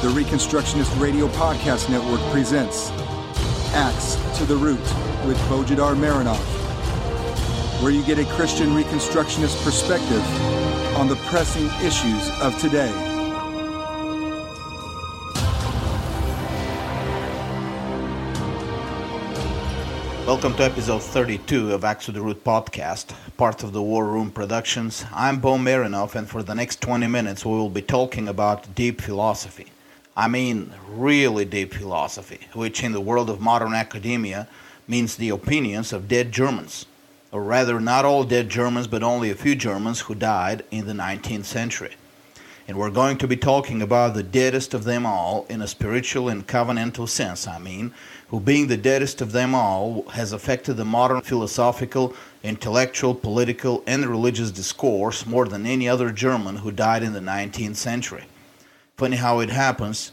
The Reconstructionist Radio Podcast Network presents Axe to the Root with Bojidar Marinov, where you get a Christian Reconstructionist perspective on the pressing issues of today. Welcome to episode 32 of Axe to the Root podcast, part of the War Room Productions. I'm Bo Marinov, and for the next 20 minutes, we will be talking about deep philosophy. I mean, really deep philosophy, which in the world of modern academia means the opinions of dead Germans. Or rather, not all dead Germans, but only a few Germans who died in the 19th century. And we're going to be talking about the deadest of them all in a spiritual and covenantal sense, I mean, who, being the deadest of them all, has affected the modern philosophical, intellectual, political, and religious discourse more than any other German who died in the 19th century. Funny how it happens.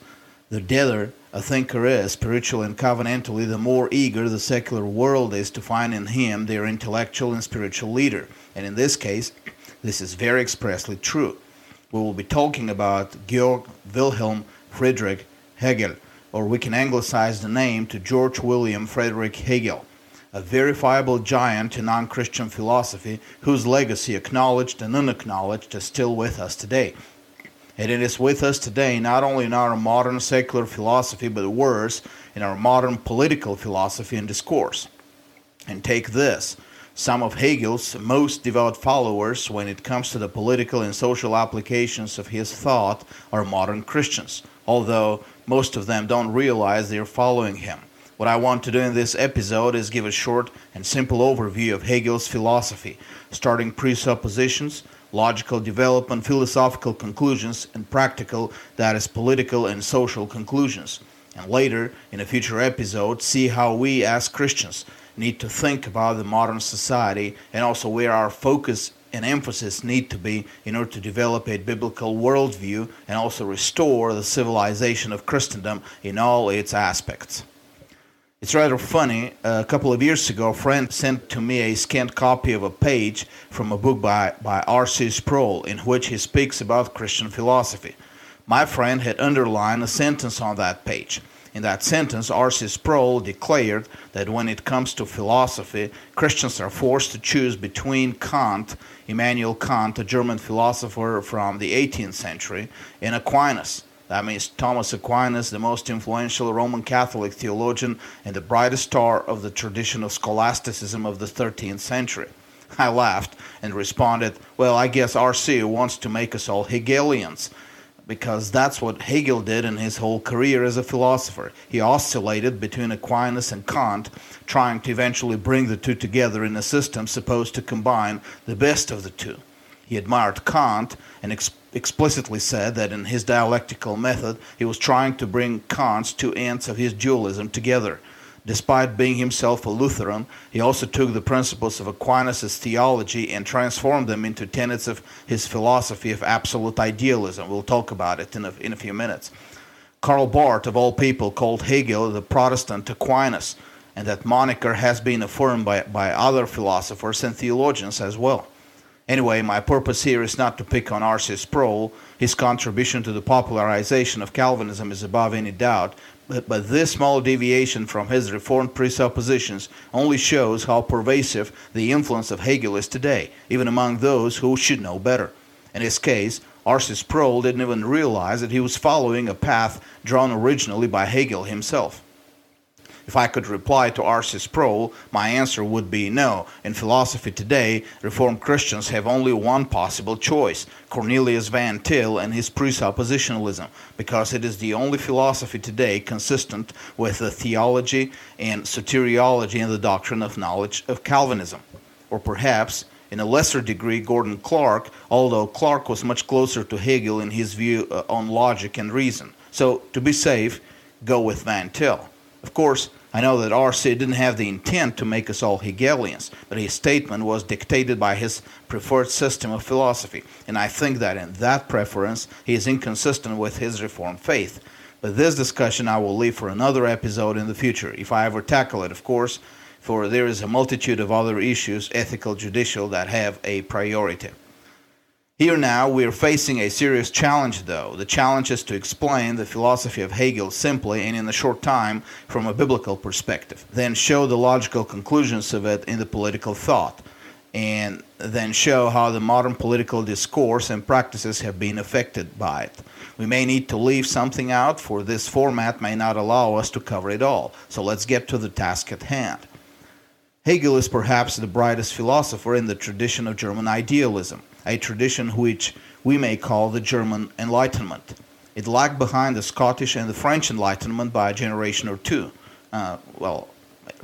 The deader a thinker is, spiritual and covenantally, the more eager the secular world is to find in him their intellectual and spiritual leader. And in this case, this is very expressly true. We will be talking about Georg Wilhelm Friedrich Hegel, or we can anglicize the name to George William Frederick Hegel, a verifiable giant in non Christian philosophy whose legacy, acknowledged and unacknowledged, is still with us today and it is with us today not only in our modern secular philosophy, but worse, in our modern political philosophy and discourse. And take this some of Hegel's most devout followers, when it comes to the political and social applications of his thought, are modern Christians, although most of them don't realize they're following him. What I want to do in this episode is give a short and simple overview of Hegel's philosophy, starting presuppositions logical development, philosophical conclusions, and practical, that is, political and social conclusions. And later, in a future episode, see how we as Christians need to think about the modern society and also where our focus and emphasis need to be in order to develop a biblical worldview and also restore the civilization of Christendom in all its aspects. It's rather funny. A couple of years ago, a friend sent to me a scanned copy of a page from a book by, by R.C. Sproul in which he speaks about Christian philosophy. My friend had underlined a sentence on that page. In that sentence, R.C. Sproul declared that when it comes to philosophy, Christians are forced to choose between Kant, Immanuel Kant, a German philosopher from the 18th century, and Aquinas. That means Thomas Aquinas, the most influential Roman Catholic theologian and the brightest star of the tradition of scholasticism of the 13th century. I laughed and responded, Well, I guess RC wants to make us all Hegelians, because that's what Hegel did in his whole career as a philosopher. He oscillated between Aquinas and Kant, trying to eventually bring the two together in a system supposed to combine the best of the two. He admired Kant and exp- explicitly said that in his dialectical method he was trying to bring Kant's two ends of his dualism together. Despite being himself a Lutheran, he also took the principles of Aquinas' theology and transformed them into tenets of his philosophy of absolute idealism. We'll talk about it in a, in a few minutes. Karl Barth, of all people, called Hegel the Protestant Aquinas, and that moniker has been affirmed by, by other philosophers and theologians as well. Anyway, my purpose here is not to pick on R.C. Sproul. His contribution to the popularization of Calvinism is above any doubt, but, but this small deviation from his Reformed presuppositions only shows how pervasive the influence of Hegel is today, even among those who should know better. In his case, R.C. Sproul didn't even realize that he was following a path drawn originally by Hegel himself. If I could reply to R.C. Sproul, my answer would be no. In philosophy today, Reformed Christians have only one possible choice Cornelius Van Til and his presuppositionalism, because it is the only philosophy today consistent with the theology and soteriology and the doctrine of knowledge of Calvinism. Or perhaps, in a lesser degree, Gordon Clark, although Clark was much closer to Hegel in his view uh, on logic and reason. So, to be safe, go with Van Til. Of course, I know that R.C. didn't have the intent to make us all Hegelians, but his statement was dictated by his preferred system of philosophy, and I think that in that preference he is inconsistent with his Reformed faith. But this discussion I will leave for another episode in the future, if I ever tackle it, of course, for there is a multitude of other issues, ethical, judicial, that have a priority. Here now we are facing a serious challenge, though. The challenge is to explain the philosophy of Hegel simply and in a short time from a biblical perspective, then show the logical conclusions of it in the political thought, and then show how the modern political discourse and practices have been affected by it. We may need to leave something out, for this format may not allow us to cover it all. So let's get to the task at hand. Hegel is perhaps the brightest philosopher in the tradition of German idealism a tradition which we may call the German Enlightenment. It lagged behind the Scottish and the French Enlightenment by a generation or two. Uh, well,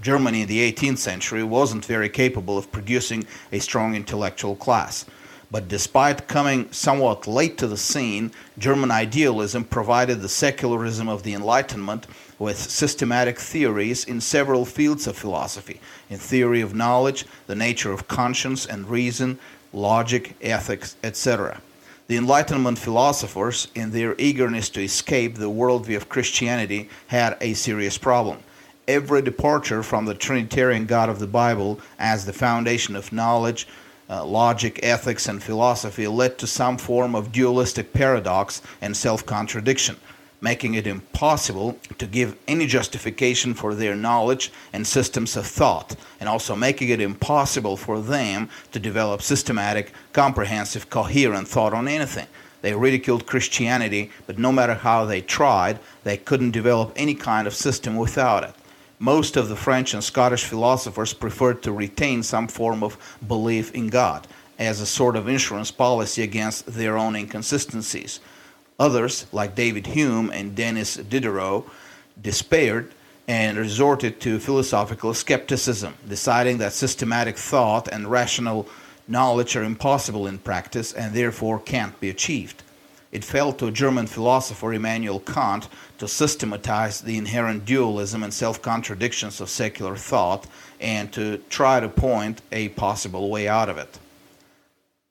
Germany in the 18th century wasn't very capable of producing a strong intellectual class. But despite coming somewhat late to the scene, German idealism provided the secularism of the Enlightenment with systematic theories in several fields of philosophy in theory of knowledge, the nature of conscience and reason, logic, ethics, etc. The Enlightenment philosophers, in their eagerness to escape the worldview of Christianity, had a serious problem. Every departure from the Trinitarian God of the Bible as the foundation of knowledge, uh, logic, ethics, and philosophy led to some form of dualistic paradox and self contradiction making it impossible to give any justification for their knowledge and systems of thought, and also making it impossible for them to develop systematic, comprehensive, coherent thought on anything. They ridiculed Christianity, but no matter how they tried, they couldn't develop any kind of system without it. Most of the French and Scottish philosophers preferred to retain some form of belief in God as a sort of insurance policy against their own inconsistencies. Others, like David Hume and Denis Diderot, despaired and resorted to philosophical skepticism, deciding that systematic thought and rational knowledge are impossible in practice and therefore can't be achieved. It fell to German philosopher Immanuel Kant to systematize the inherent dualism and self contradictions of secular thought and to try to point a possible way out of it.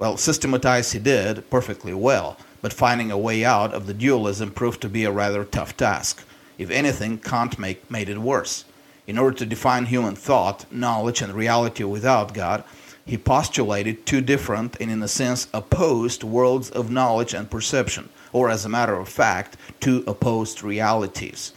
Well, systematize he did perfectly well but finding a way out of the dualism proved to be a rather tough task. If anything, Kant make, made it worse. In order to define human thought, knowledge, and reality without God, he postulated two different and, in a sense, opposed worlds of knowledge and perception, or as a matter of fact, two opposed realities.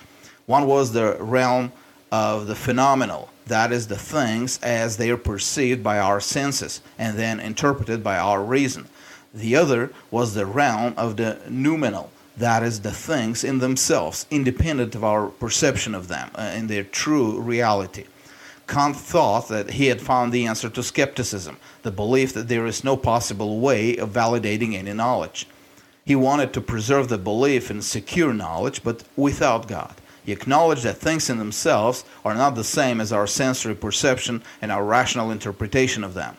One was the realm of the phenomenal, that is, the things as they are perceived by our senses and then interpreted by our reason. The other was the realm of the noumenal, that is, the things in themselves, independent of our perception of them, uh, in their true reality. Kant thought that he had found the answer to skepticism, the belief that there is no possible way of validating any knowledge. He wanted to preserve the belief in secure knowledge, but without God. He acknowledged that things in themselves are not the same as our sensory perception and our rational interpretation of them.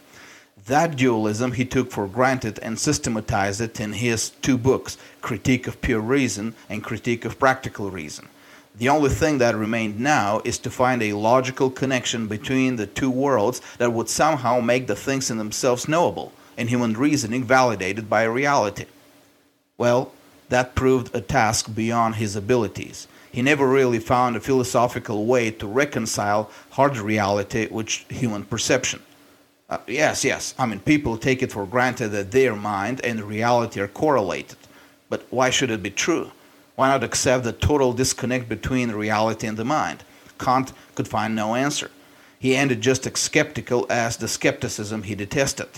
That dualism he took for granted and systematized it in his two books, Critique of Pure Reason and Critique of Practical Reason. The only thing that remained now is to find a logical connection between the two worlds that would somehow make the things in themselves knowable and human reasoning validated by reality. Well, that proved a task beyond his abilities. He never really found a philosophical way to reconcile hard reality with human perception. Uh, yes, yes. I mean, people take it for granted that their mind and reality are correlated. But why should it be true? Why not accept the total disconnect between reality and the mind? Kant could find no answer. He ended just as skeptical as the skepticism he detested.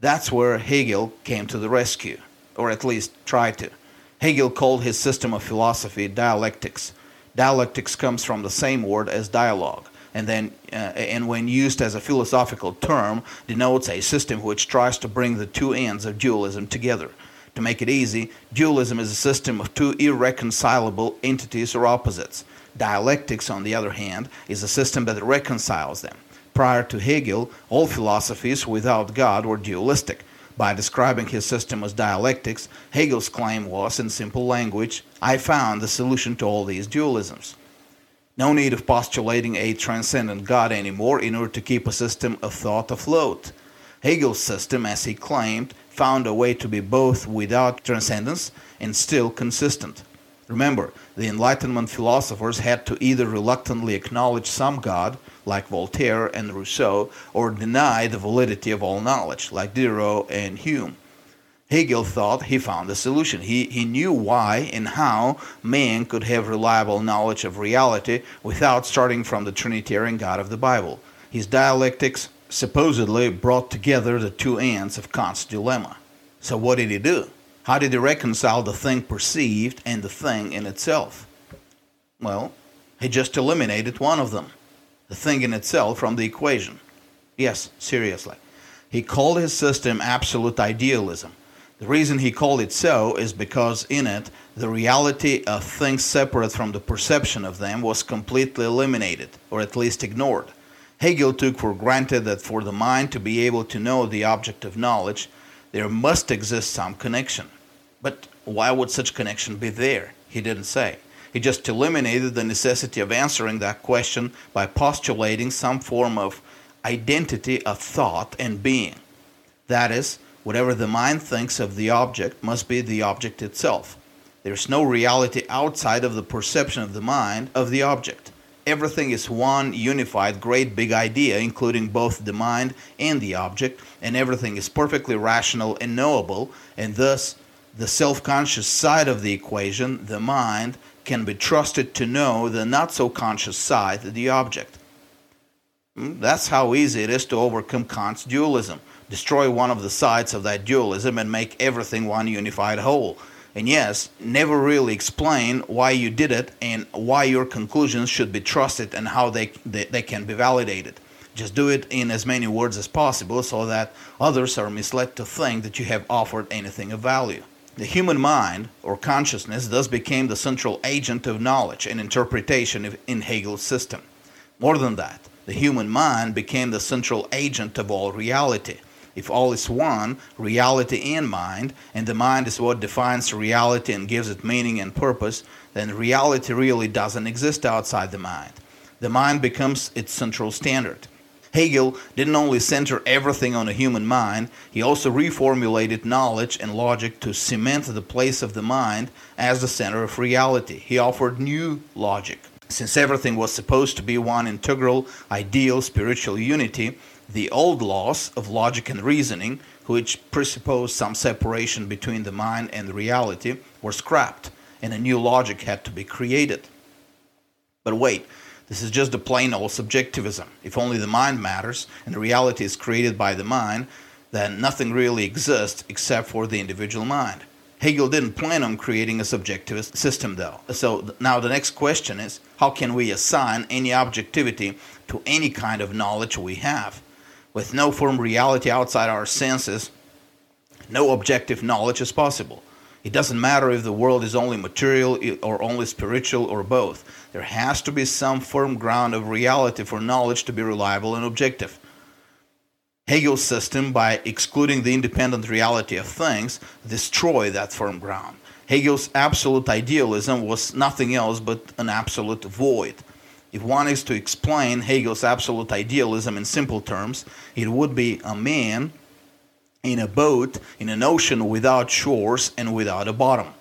That's where Hegel came to the rescue, or at least tried to. Hegel called his system of philosophy dialectics. Dialectics comes from the same word as dialogue and then uh, and when used as a philosophical term denotes a system which tries to bring the two ends of dualism together. To make it easy dualism is a system of two irreconcilable entities or opposites. Dialectics on the other hand is a system that reconciles them. Prior to hegel all philosophies without god were dualistic. By describing his system as dialectics, Hegel's claim was, in simple language, I found the solution to all these dualisms. No need of postulating a transcendent God anymore in order to keep a system of thought afloat. Hegel's system, as he claimed, found a way to be both without transcendence and still consistent. Remember, the Enlightenment philosophers had to either reluctantly acknowledge some God, like Voltaire and Rousseau, or deny the validity of all knowledge, like Diderot and Hume. Hegel thought he found the solution. He, he knew why and how man could have reliable knowledge of reality without starting from the Trinitarian God of the Bible. His dialectics supposedly brought together the two ends of Kant's dilemma. So, what did he do? How did he reconcile the thing perceived and the thing in itself? Well, he just eliminated one of them, the thing in itself, from the equation. Yes, seriously. He called his system absolute idealism. The reason he called it so is because in it, the reality of things separate from the perception of them was completely eliminated, or at least ignored. Hegel took for granted that for the mind to be able to know the object of knowledge, there must exist some connection. But why would such connection be there? He didn't say. He just eliminated the necessity of answering that question by postulating some form of identity of thought and being. That is, whatever the mind thinks of the object must be the object itself. There's no reality outside of the perception of the mind of the object. Everything is one unified great big idea, including both the mind and the object, and everything is perfectly rational and knowable, and thus the self conscious side of the equation, the mind, can be trusted to know the not so conscious side, the object. Hmm, that's how easy it is to overcome Kant's dualism. Destroy one of the sides of that dualism and make everything one unified whole. And yes, never really explain why you did it and why your conclusions should be trusted and how they, they, they can be validated. Just do it in as many words as possible so that others are misled to think that you have offered anything of value. The human mind, or consciousness, thus became the central agent of knowledge and interpretation in Hegel's system. More than that, the human mind became the central agent of all reality. If all is one, reality and mind, and the mind is what defines reality and gives it meaning and purpose, then reality really doesn't exist outside the mind. The mind becomes its central standard. Hegel didn't only center everything on the human mind, he also reformulated knowledge and logic to cement the place of the mind as the center of reality. He offered new logic. Since everything was supposed to be one integral, ideal spiritual unity, the old laws of logic and reasoning, which presupposed some separation between the mind and the reality, were scrapped, and a new logic had to be created. But wait, this is just a plain old subjectivism. If only the mind matters and the reality is created by the mind, then nothing really exists except for the individual mind. Hegel didn't plan on creating a subjectivist system, though. So now the next question is how can we assign any objectivity to any kind of knowledge we have? With no firm reality outside our senses, no objective knowledge is possible. It doesn't matter if the world is only material or only spiritual or both. There has to be some firm ground of reality for knowledge to be reliable and objective. Hegel's system, by excluding the independent reality of things, destroyed that firm ground. Hegel's absolute idealism was nothing else but an absolute void. If one is to explain Hegel's absolute idealism in simple terms, it would be a man in a boat in an ocean without shores and without a bottom.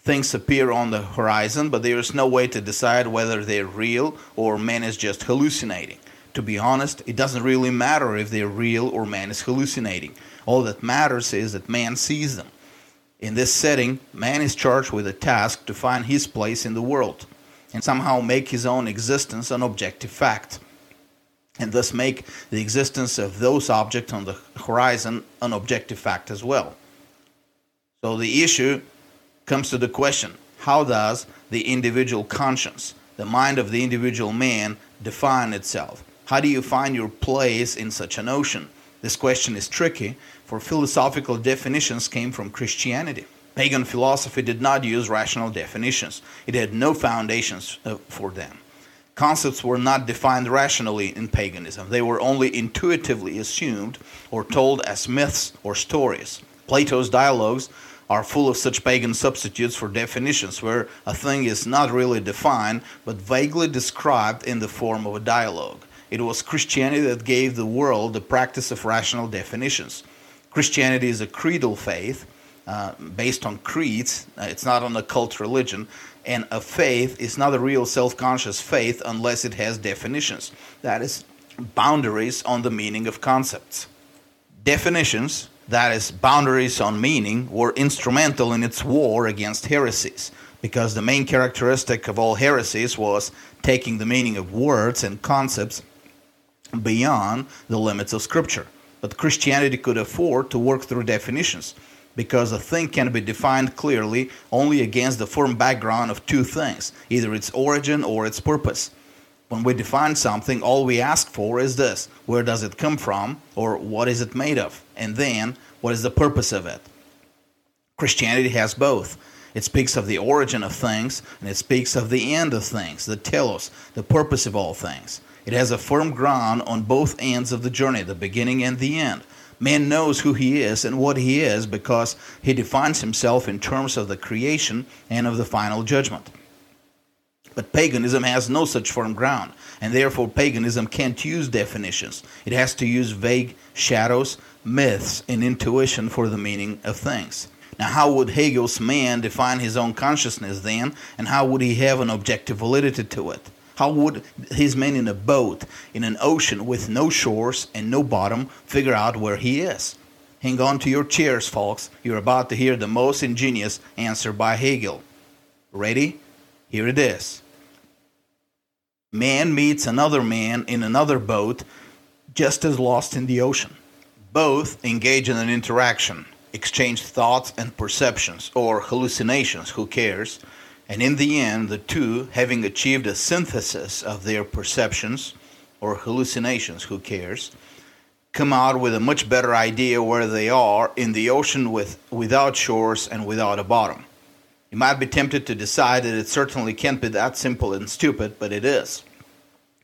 Things appear on the horizon, but there is no way to decide whether they're real or man is just hallucinating. To be honest, it doesn't really matter if they're real or man is hallucinating. All that matters is that man sees them. In this setting, man is charged with a task to find his place in the world and somehow make his own existence an objective fact and thus make the existence of those objects on the horizon an objective fact as well. So the issue comes to the question how does the individual conscience, the mind of the individual man, define itself? How do you find your place in such an ocean? This question is tricky, for philosophical definitions came from Christianity. Pagan philosophy did not use rational definitions, it had no foundations uh, for them. Concepts were not defined rationally in paganism, they were only intuitively assumed or told as myths or stories. Plato's dialogues are full of such pagan substitutes for definitions, where a thing is not really defined but vaguely described in the form of a dialogue. It was Christianity that gave the world the practice of rational definitions. Christianity is a creedal faith uh, based on creeds, uh, it's not on a cult religion and a faith is not a real self conscious faith unless it has definitions. That is, boundaries on the meaning of concepts. Definitions that is, boundaries on meaning, were instrumental in its war against heresies, because the main characteristic of all heresies was taking the meaning of words and concepts beyond the limits of Scripture. But Christianity could afford to work through definitions, because a thing can be defined clearly only against the firm background of two things either its origin or its purpose. When we define something, all we ask for is this where does it come from, or what is it made of? And then, what is the purpose of it? Christianity has both. It speaks of the origin of things, and it speaks of the end of things, the telos, the purpose of all things. It has a firm ground on both ends of the journey, the beginning and the end. Man knows who he is and what he is because he defines himself in terms of the creation and of the final judgment. But paganism has no such firm ground, and therefore paganism can't use definitions. It has to use vague shadows, myths, and intuition for the meaning of things. Now, how would Hegel's man define his own consciousness then, and how would he have an objective validity to it? How would his man in a boat, in an ocean with no shores and no bottom, figure out where he is? Hang on to your chairs, folks. You're about to hear the most ingenious answer by Hegel. Ready? Here it is. Man meets another man in another boat, just as lost in the ocean. Both engage in an interaction, exchange thoughts and perceptions, or hallucinations, who cares? And in the end, the two, having achieved a synthesis of their perceptions or hallucinations, who cares, come out with a much better idea where they are in the ocean with, without shores and without a bottom. You might be tempted to decide that it certainly can't be that simple and stupid, but it is.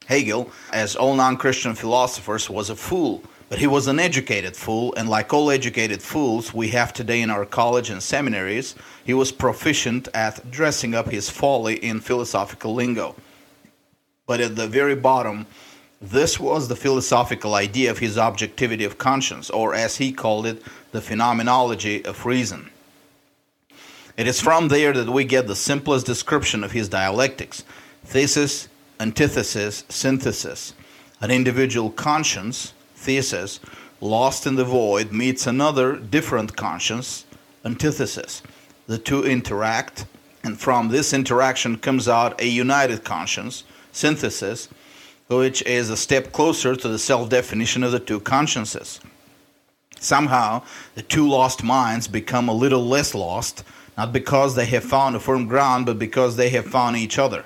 Hegel, as all non Christian philosophers, was a fool, but he was an educated fool, and like all educated fools we have today in our college and seminaries, he was proficient at dressing up his folly in philosophical lingo. But at the very bottom, this was the philosophical idea of his objectivity of conscience, or as he called it, the phenomenology of reason. It is from there that we get the simplest description of his dialectics thesis, antithesis, synthesis. An individual conscience, thesis, lost in the void, meets another different conscience, antithesis. The two interact, and from this interaction comes out a united conscience, synthesis, which is a step closer to the self definition of the two consciences. Somehow, the two lost minds become a little less lost not because they have found a firm ground, but because they have found each other.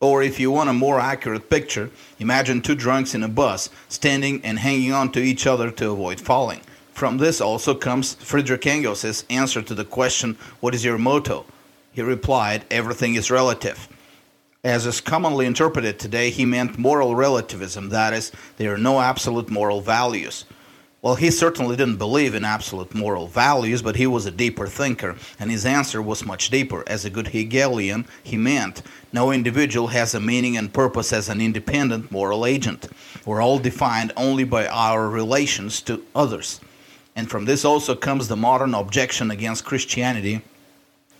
Or if you want a more accurate picture, imagine two drunks in a bus standing and hanging on to each other to avoid falling. From this also comes Friedrich Engels' answer to the question, What is your motto? He replied, Everything is relative. As is commonly interpreted today, he meant moral relativism, that is, there are no absolute moral values. Well, he certainly didn't believe in absolute moral values, but he was a deeper thinker, and his answer was much deeper. As a good Hegelian, he meant no individual has a meaning and purpose as an independent moral agent. We're all defined only by our relations to others. And from this also comes the modern objection against Christianity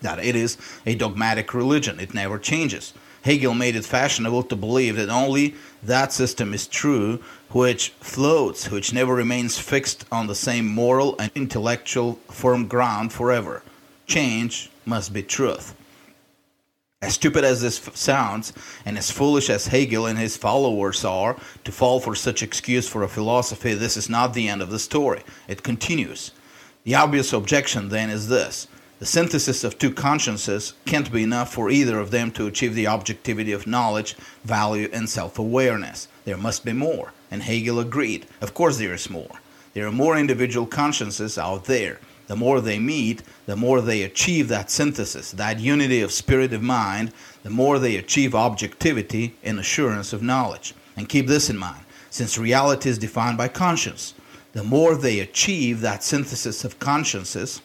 that it is a dogmatic religion, it never changes. Hegel made it fashionable to believe that only that system is true which floats, which never remains fixed on the same moral and intellectual firm ground forever. Change must be truth. As stupid as this sounds, and as foolish as Hegel and his followers are to fall for such excuse for a philosophy, this is not the end of the story. It continues. The obvious objection then is this the synthesis of two consciences can't be enough for either of them to achieve the objectivity of knowledge, value, and self awareness. There must be more, and Hegel agreed. Of course, there is more. There are more individual consciences out there. The more they meet, the more they achieve that synthesis, that unity of spirit of mind, the more they achieve objectivity and assurance of knowledge. And keep this in mind since reality is defined by conscience, the more they achieve that synthesis of consciences,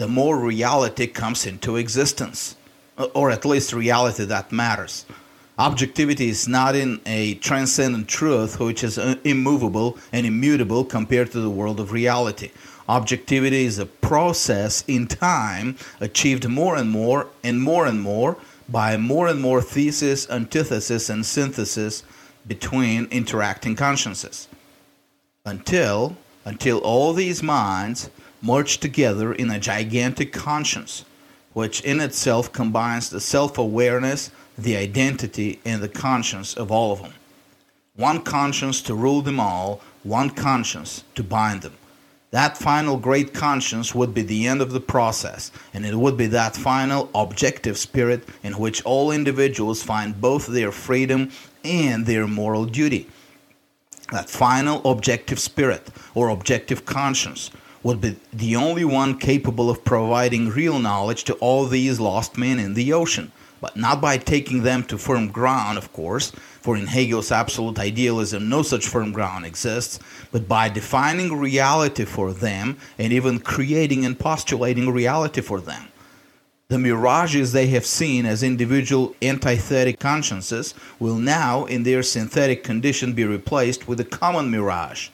the more reality comes into existence, or at least reality that matters. Objectivity is not in a transcendent truth which is uh, immovable and immutable compared to the world of reality. Objectivity is a process in time achieved more and more and more and more by more and more thesis, antithesis, and synthesis between interacting consciences until until all these minds merge together in a gigantic conscience, which in itself combines the self awareness, the identity, and the conscience of all of them. One conscience to rule them all, one conscience to bind them. That final great conscience would be the end of the process, and it would be that final objective spirit in which all individuals find both their freedom and their moral duty. That final objective spirit or objective conscience would be the only one capable of providing real knowledge to all these lost men in the ocean but not by taking them to firm ground, of course, for in Hegel's absolute idealism no such firm ground exists, but by defining reality for them and even creating and postulating reality for them. The mirages they have seen as individual antithetic consciences will now, in their synthetic condition, be replaced with a common mirage,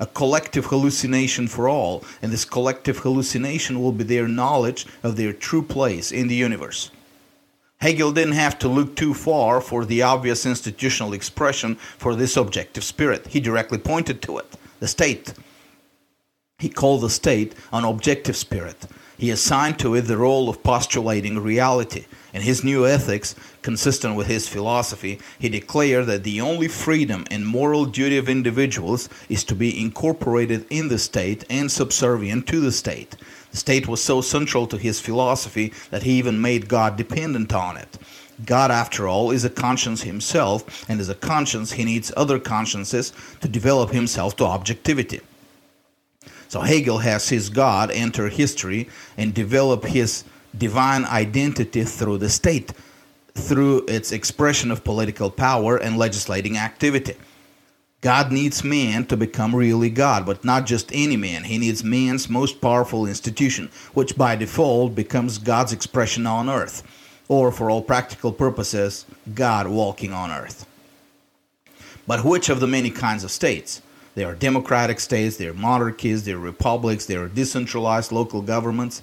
a collective hallucination for all, and this collective hallucination will be their knowledge of their true place in the universe. Hegel didn't have to look too far for the obvious institutional expression for this objective spirit. He directly pointed to it the state. He called the state an objective spirit. He assigned to it the role of postulating reality. In his new ethics, consistent with his philosophy, he declared that the only freedom and moral duty of individuals is to be incorporated in the state and subservient to the state. The state was so central to his philosophy that he even made God dependent on it. God, after all, is a conscience himself, and as a conscience, he needs other consciences to develop himself to objectivity. So Hegel has his God enter history and develop his divine identity through the state, through its expression of political power and legislating activity. God needs man to become really God, but not just any man. He needs man's most powerful institution, which by default becomes God's expression on earth, or for all practical purposes, God walking on earth. But which of the many kinds of states? There are democratic states, there are monarchies, there are republics, there are decentralized local governments.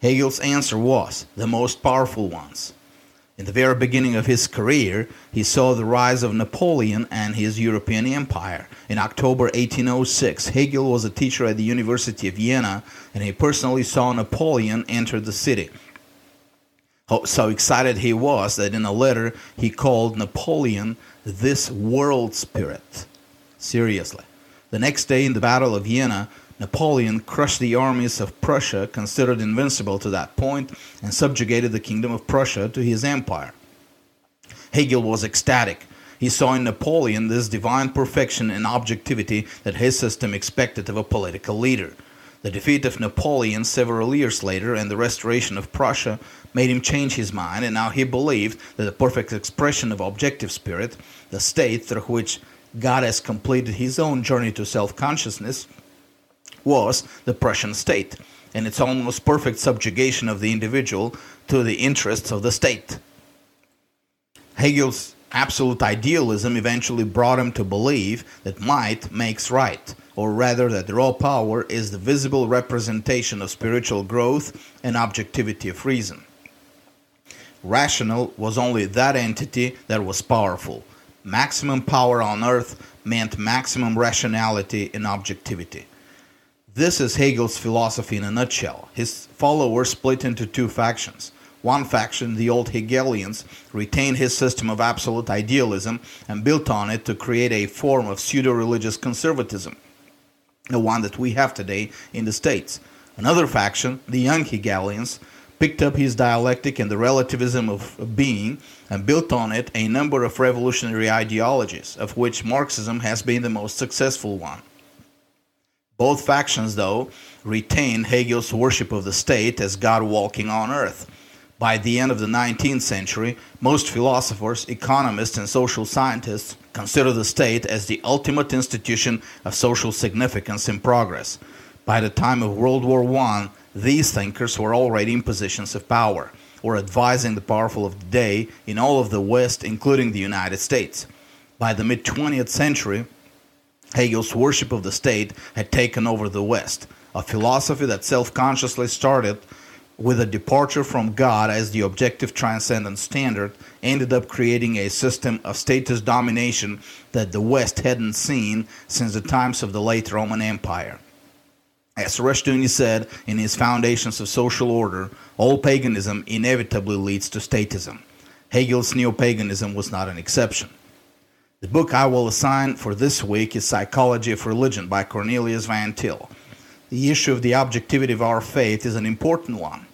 Hegel's answer was the most powerful ones. In the very beginning of his career, he saw the rise of Napoleon and his European empire. In October 1806, Hegel was a teacher at the University of Jena, and he personally saw Napoleon enter the city. So excited he was that in a letter he called Napoleon this world spirit. Seriously. The next day in the Battle of Jena, Napoleon crushed the armies of Prussia, considered invincible to that point, and subjugated the kingdom of Prussia to his empire. Hegel was ecstatic. He saw in Napoleon this divine perfection and objectivity that his system expected of a political leader. The defeat of Napoleon several years later and the restoration of Prussia made him change his mind, and now he believed that the perfect expression of objective spirit, the state through which God has completed his own journey to self consciousness, was the Prussian state and its almost perfect subjugation of the individual to the interests of the state. Hegel's absolute idealism eventually brought him to believe that might makes right, or rather that raw power is the visible representation of spiritual growth and objectivity of reason. Rational was only that entity that was powerful. Maximum power on earth meant maximum rationality and objectivity. This is Hegel's philosophy in a nutshell. His followers split into two factions. One faction, the old Hegelians, retained his system of absolute idealism and built on it to create a form of pseudo religious conservatism, the one that we have today in the States. Another faction, the young Hegelians, picked up his dialectic and the relativism of being and built on it a number of revolutionary ideologies, of which Marxism has been the most successful one. Both factions, though, retained Hegel's worship of the state as God walking on earth. By the end of the 19th century, most philosophers, economists, and social scientists consider the state as the ultimate institution of social significance and progress. By the time of World War I, these thinkers were already in positions of power, or advising the powerful of the day in all of the West, including the United States. By the mid 20th century, Hegel's worship of the state had taken over the West, a philosophy that self consciously started with a departure from God as the objective transcendent standard, ended up creating a system of status domination that the West hadn't seen since the times of the late Roman Empire. As Rushdoony said in his Foundations of Social Order, all paganism inevitably leads to statism. Hegel's neo paganism was not an exception. The book I will assign for this week is Psychology of Religion by Cornelius Van Til. The issue of the objectivity of our faith is an important one.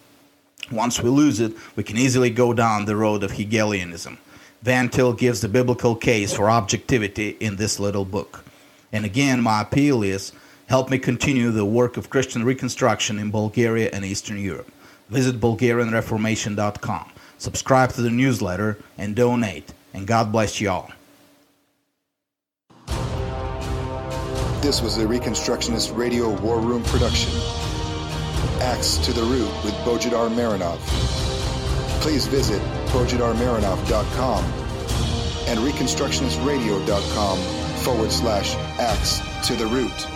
Once we lose it, we can easily go down the road of Hegelianism. Van Til gives the biblical case for objectivity in this little book. And again, my appeal is help me continue the work of Christian reconstruction in Bulgaria and Eastern Europe. Visit BulgarianReformation.com, subscribe to the newsletter, and donate. And God bless you all. This was a Reconstructionist Radio War Room production. Axe to the Root with Bojidar Marinov. Please visit bojidarmarinov.com and reconstructionistradio.com forward slash axe to the root.